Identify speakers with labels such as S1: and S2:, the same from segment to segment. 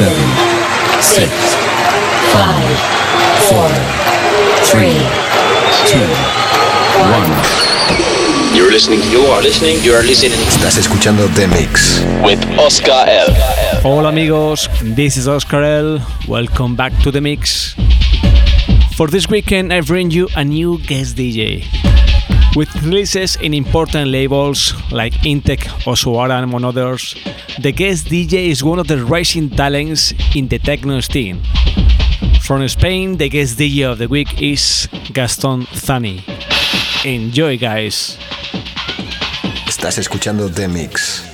S1: seven, six, five, four, three, two, one.
S2: You're listening, you are listening, you are listening
S3: Estás escuchando DMiX.
S2: with Oscar L.
S4: Hola amigos, this is Oscar L. Welcome back to the mix. For this weekend, I bring you a new guest DJ. With releases in important labels like Intec or Suara among others, the guest DJ is one of the rising talents in the techno scene. From Spain, the guest DJ of the week is Gaston Zani. Enjoy, guys!
S3: Estás escuchando
S5: DMiX.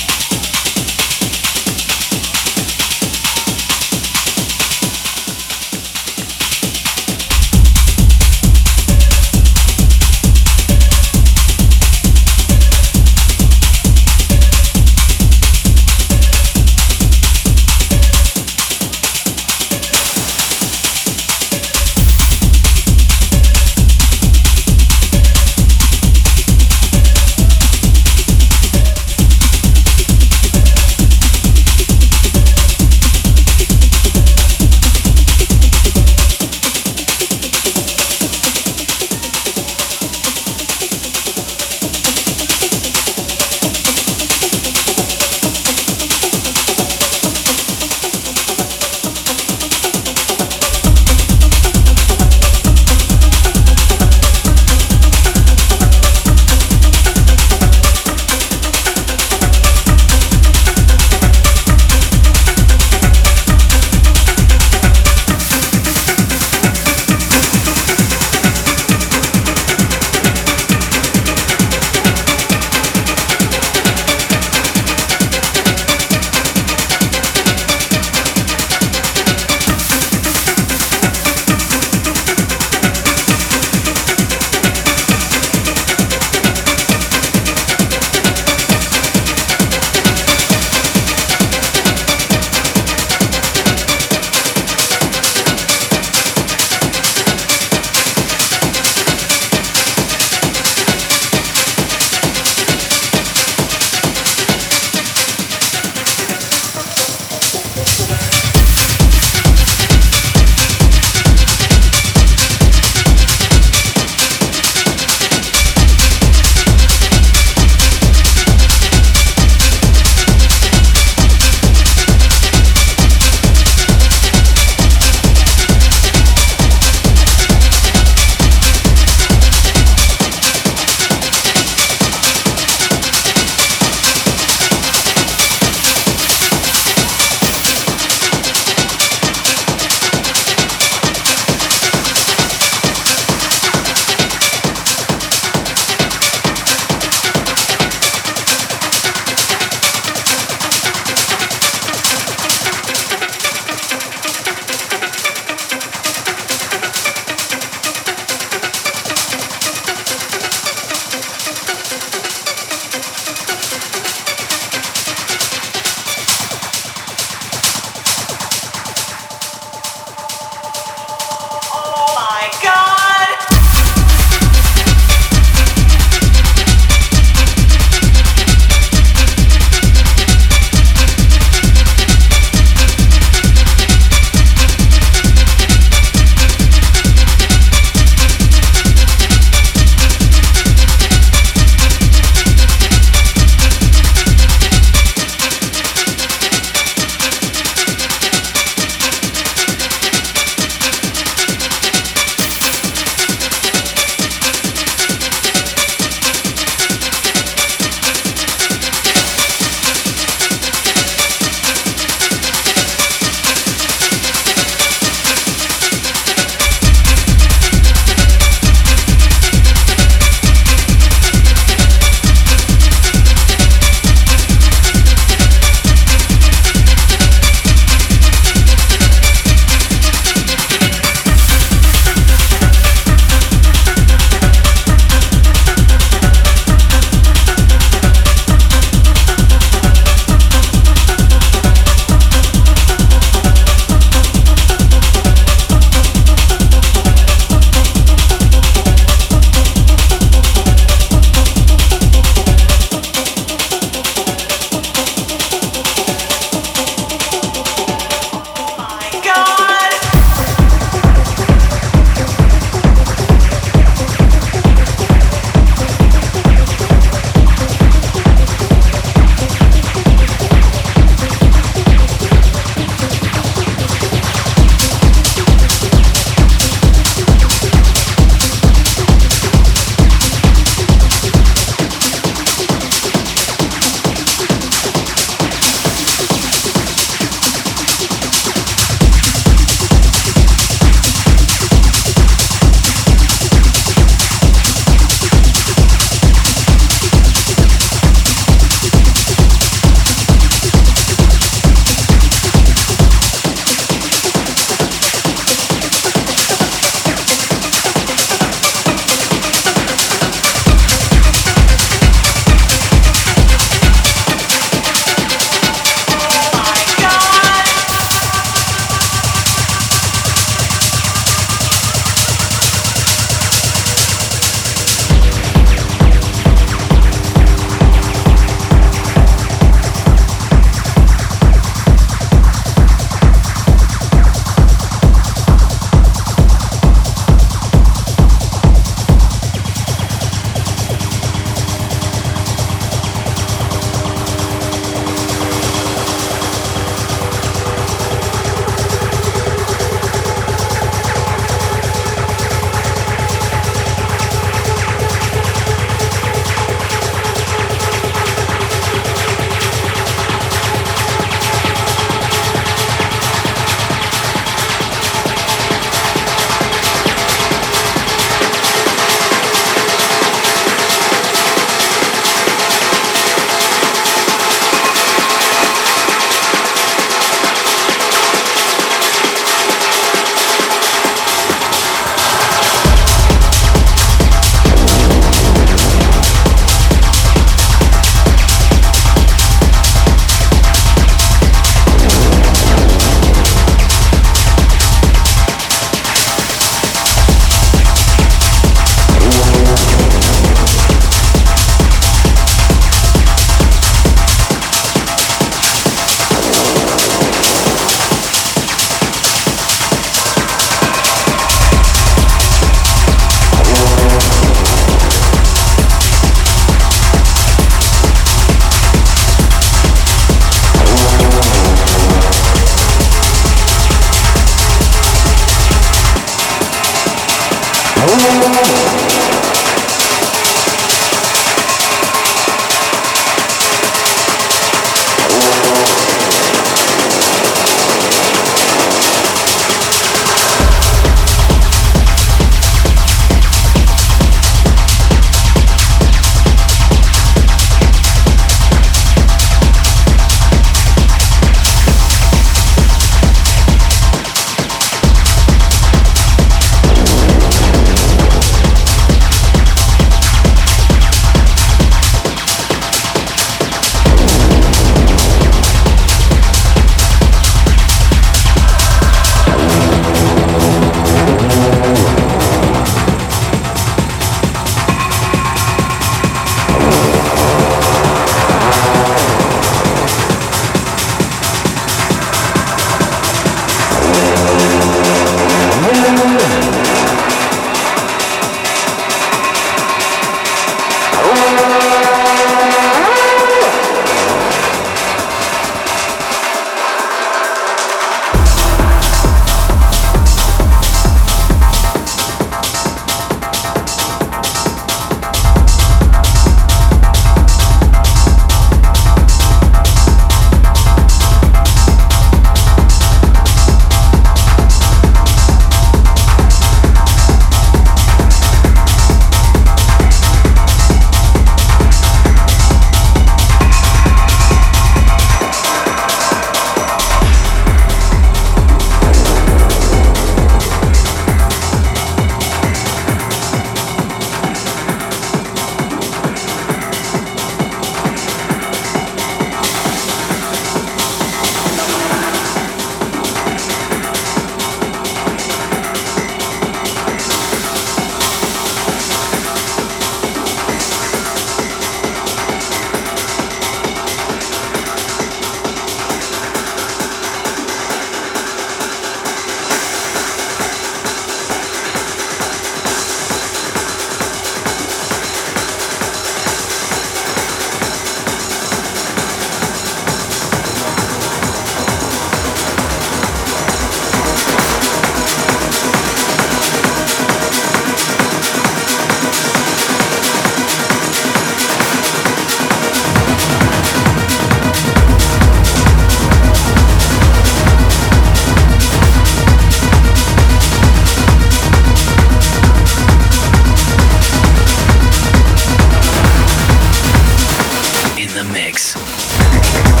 S2: the mix.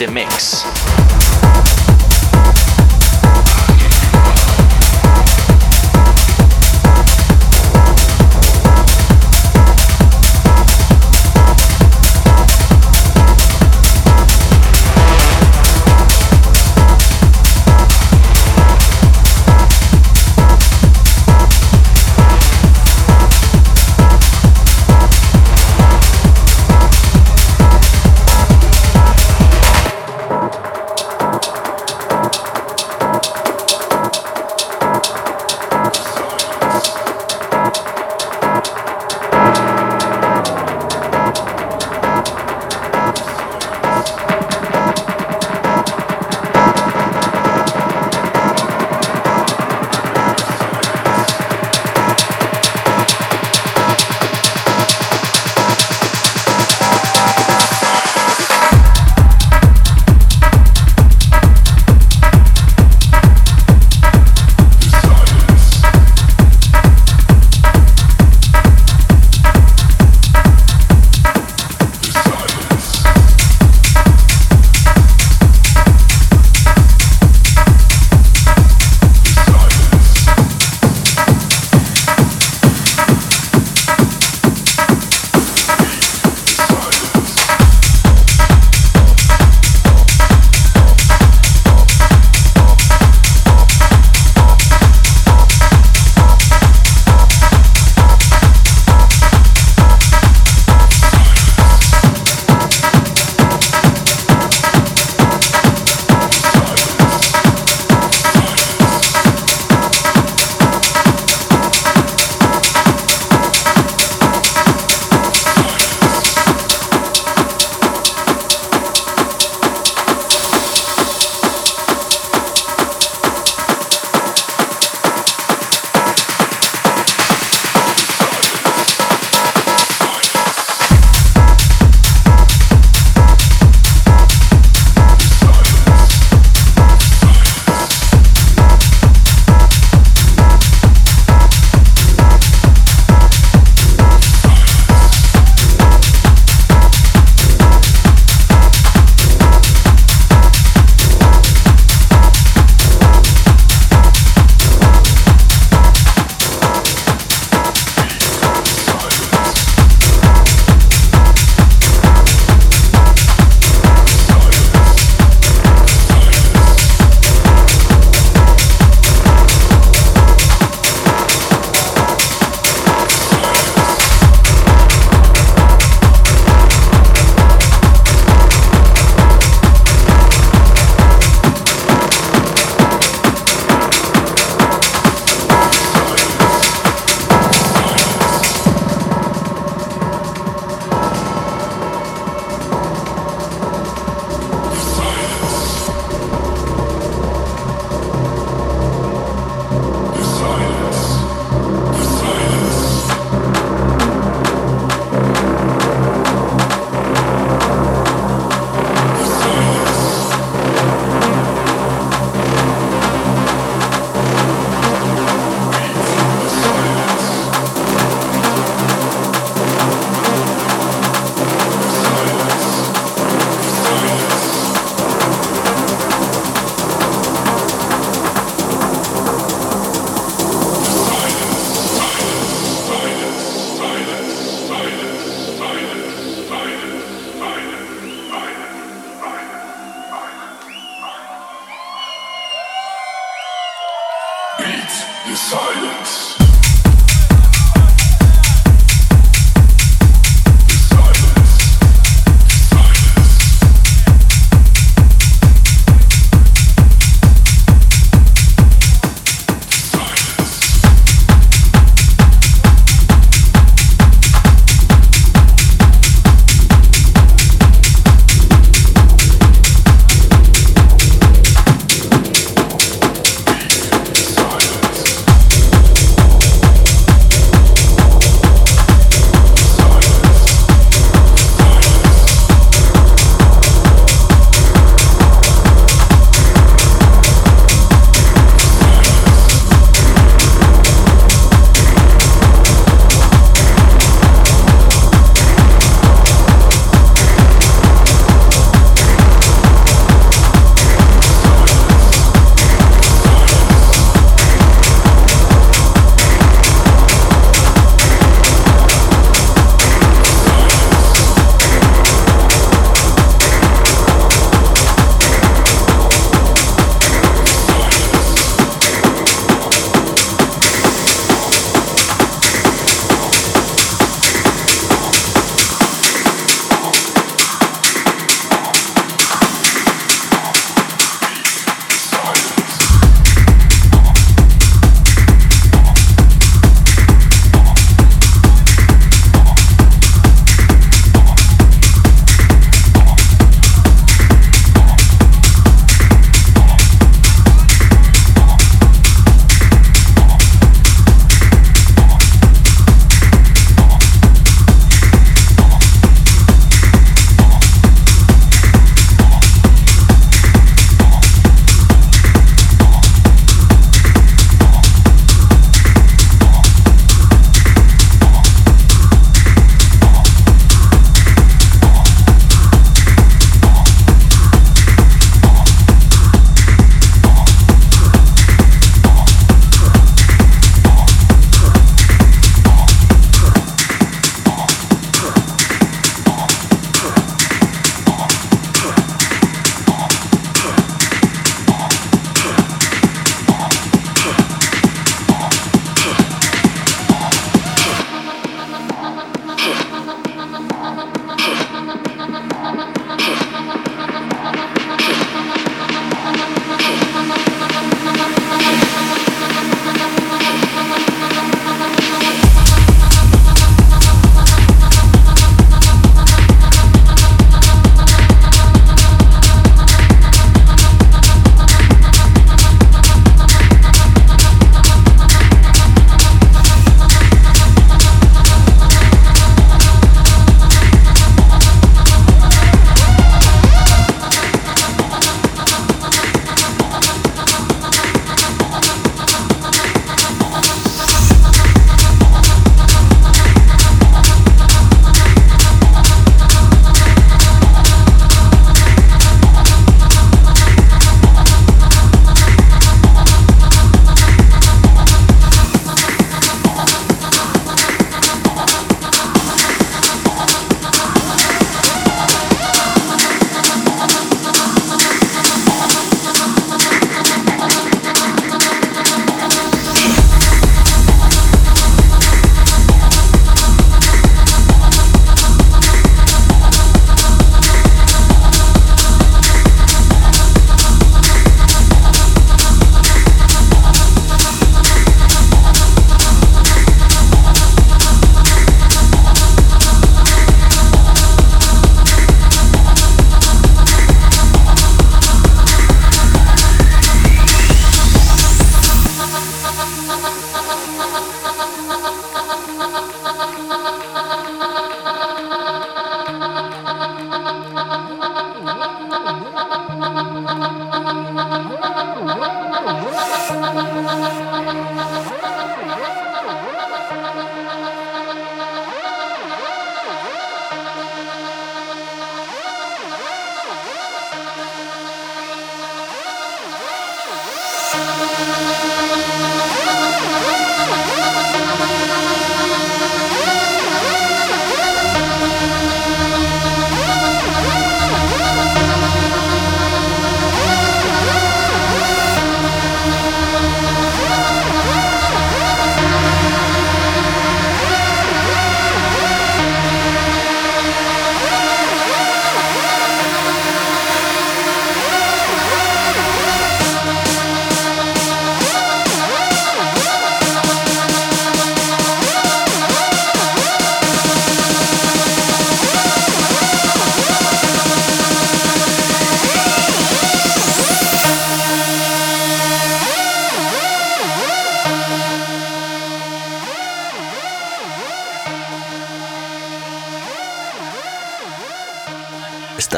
S2: DMiX.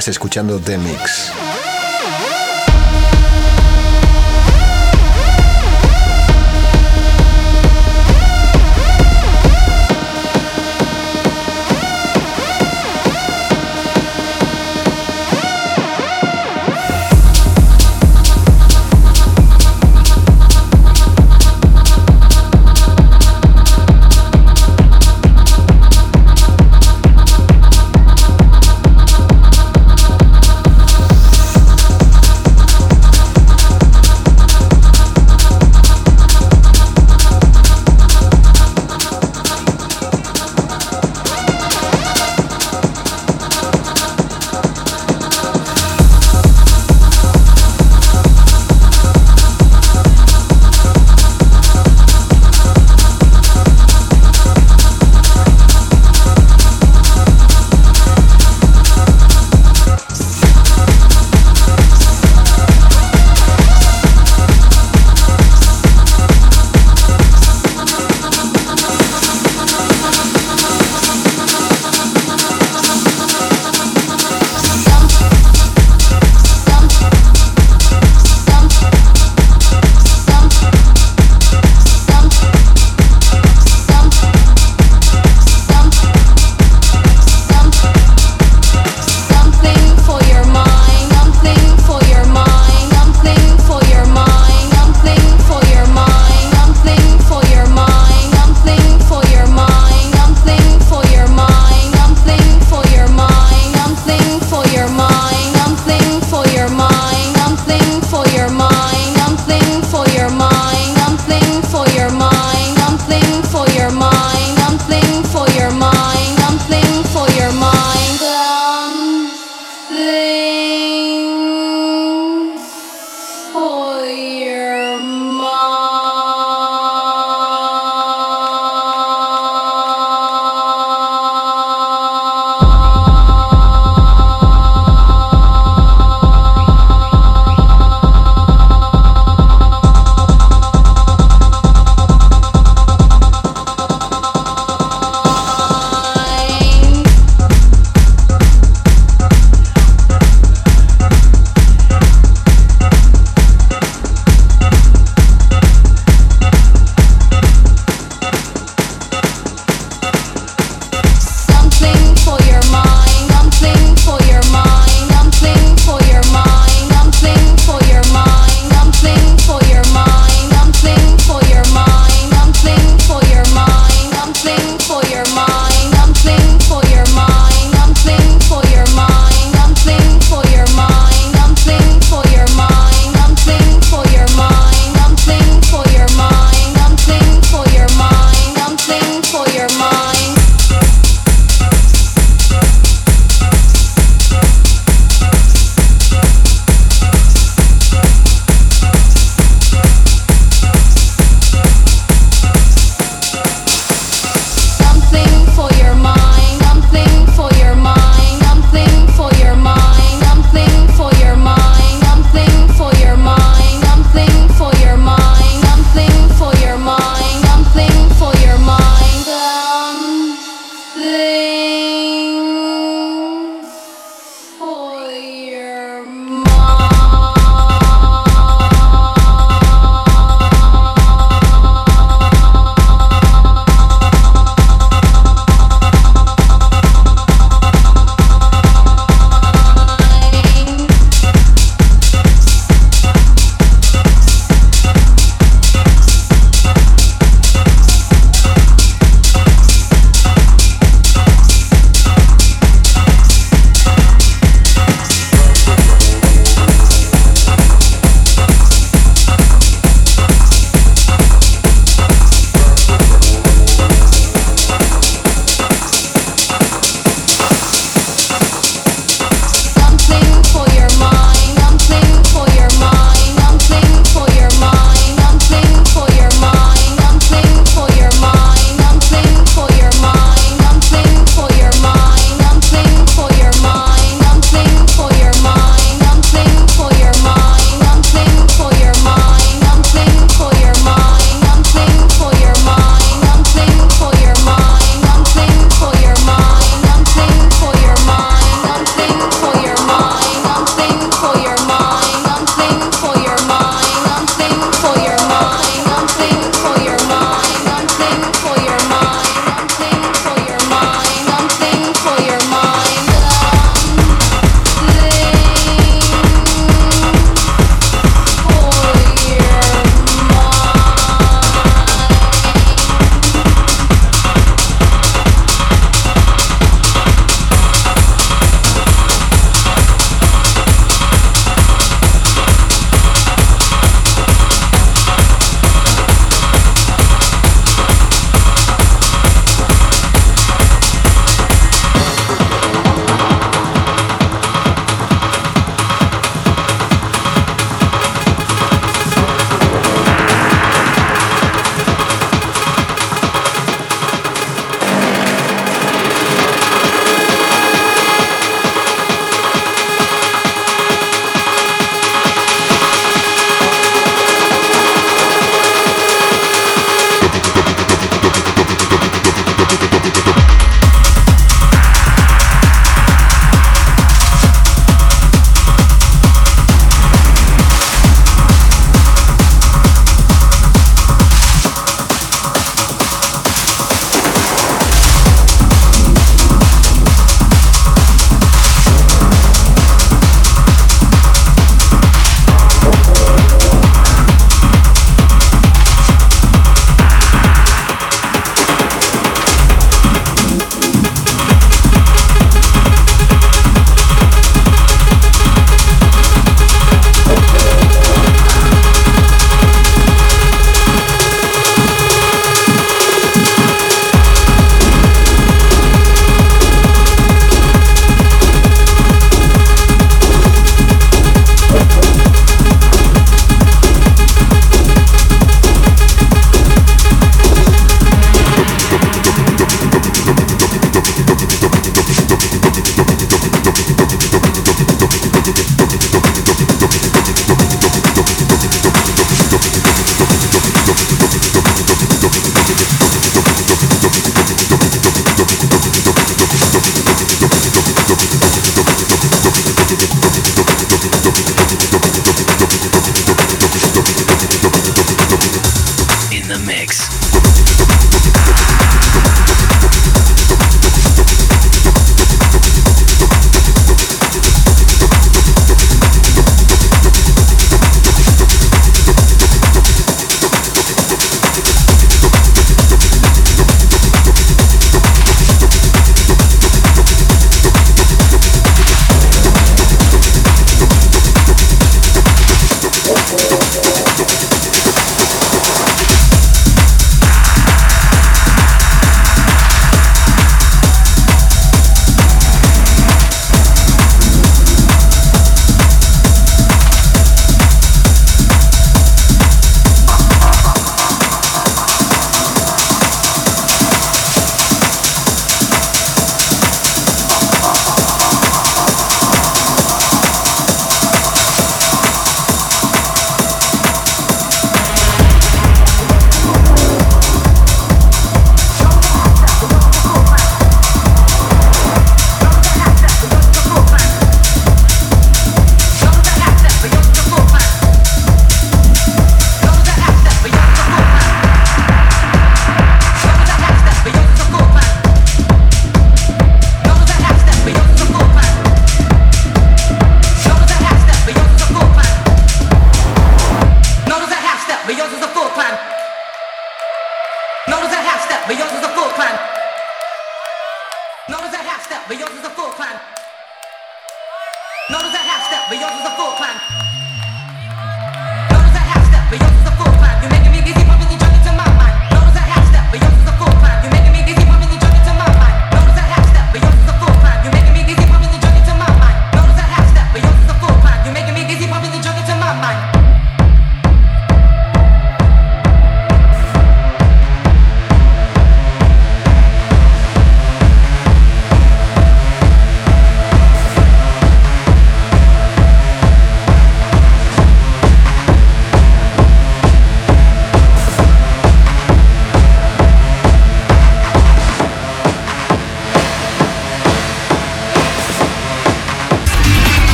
S3: Estás escuchando The Mix.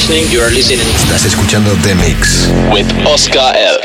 S2: Listening, you are listening
S3: Estás escuchando The Mix.
S2: with Oscar L.